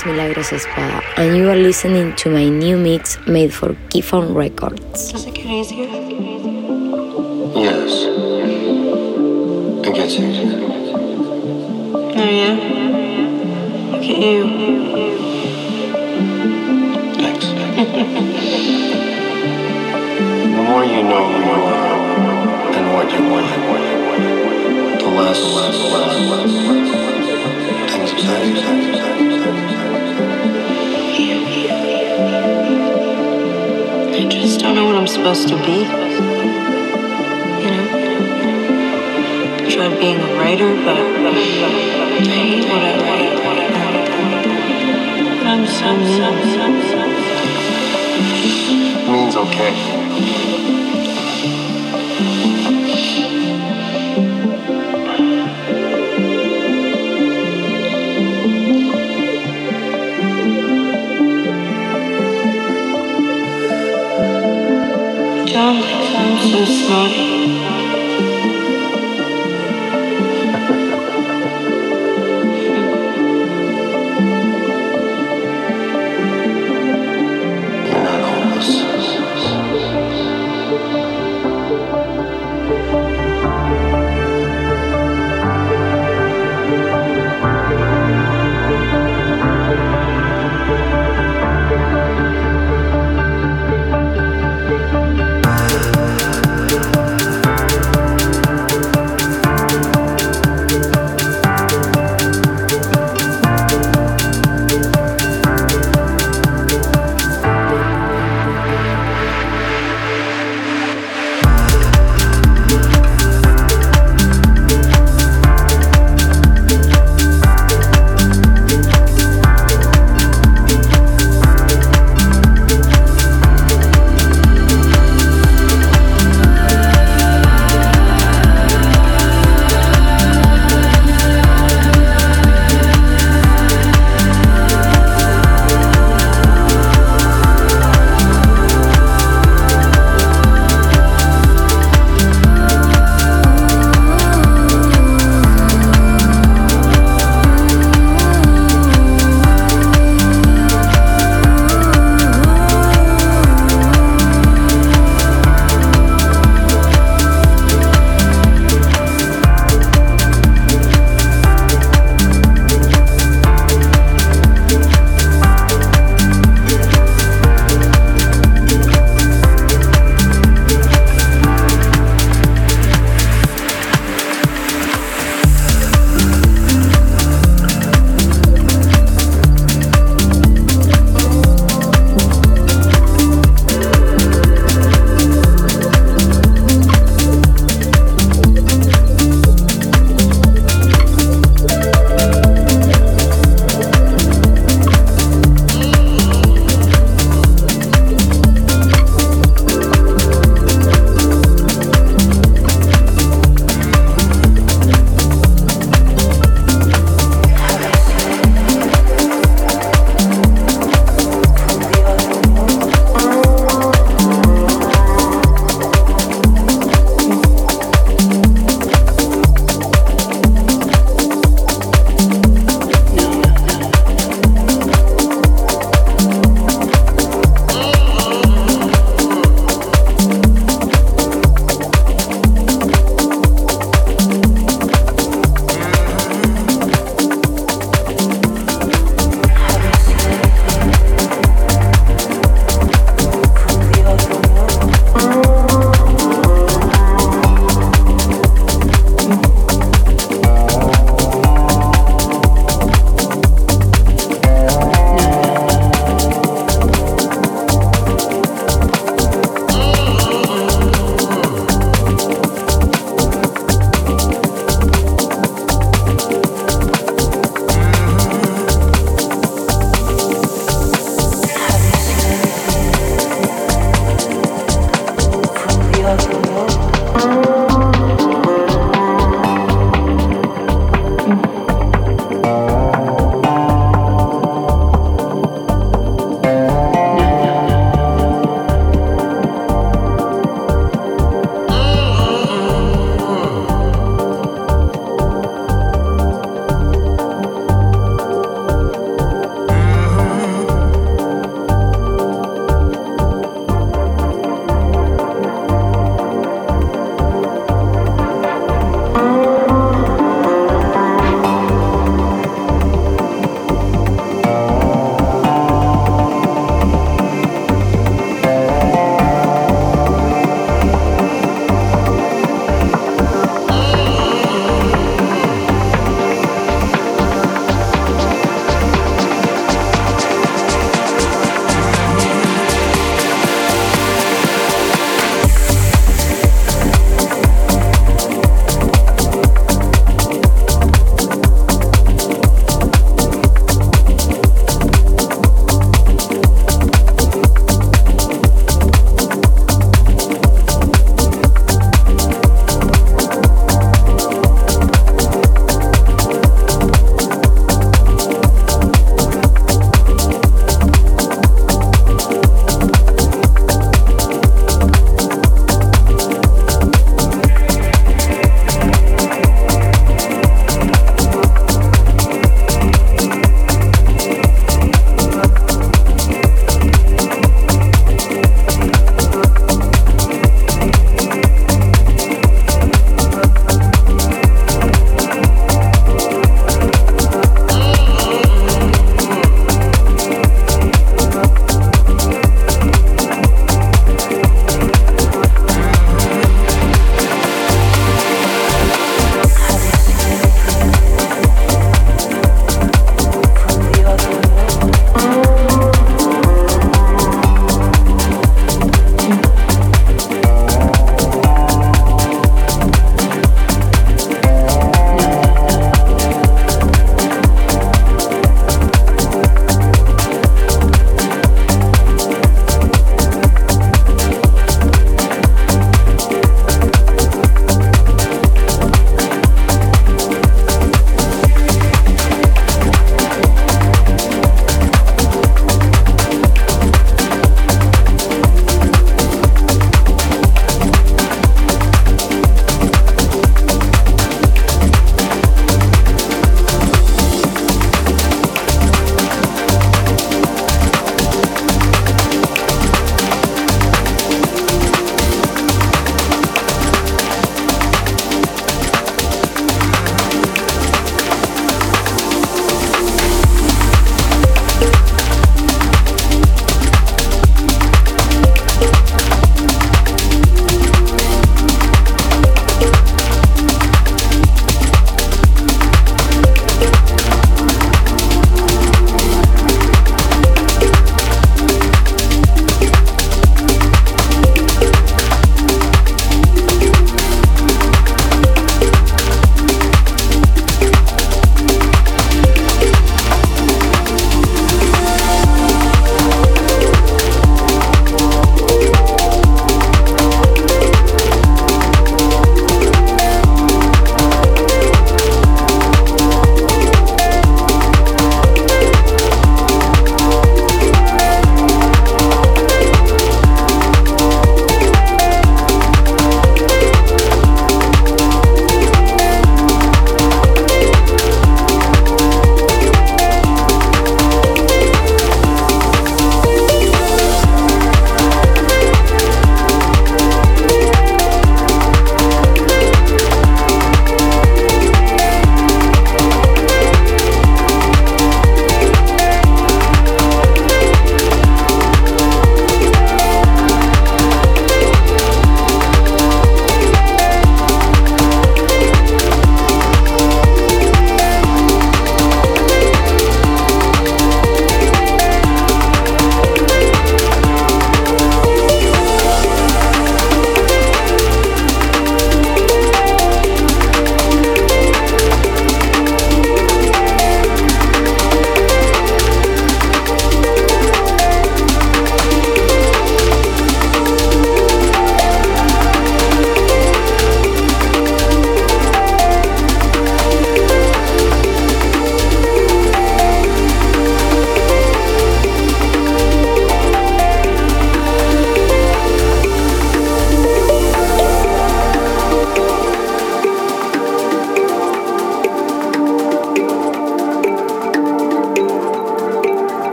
is Milagros Espada, and you are listening to my new mix made for Keyphone Records. Does it get easier? Yes. It gets easier. Oh yeah? Look at you. Thanks. the more you know who you are and what you want, the less things upset I'm supposed to be. You know? I tried being a writer, but I hate what I write. But I'm so mean. means okay. Thinks I'm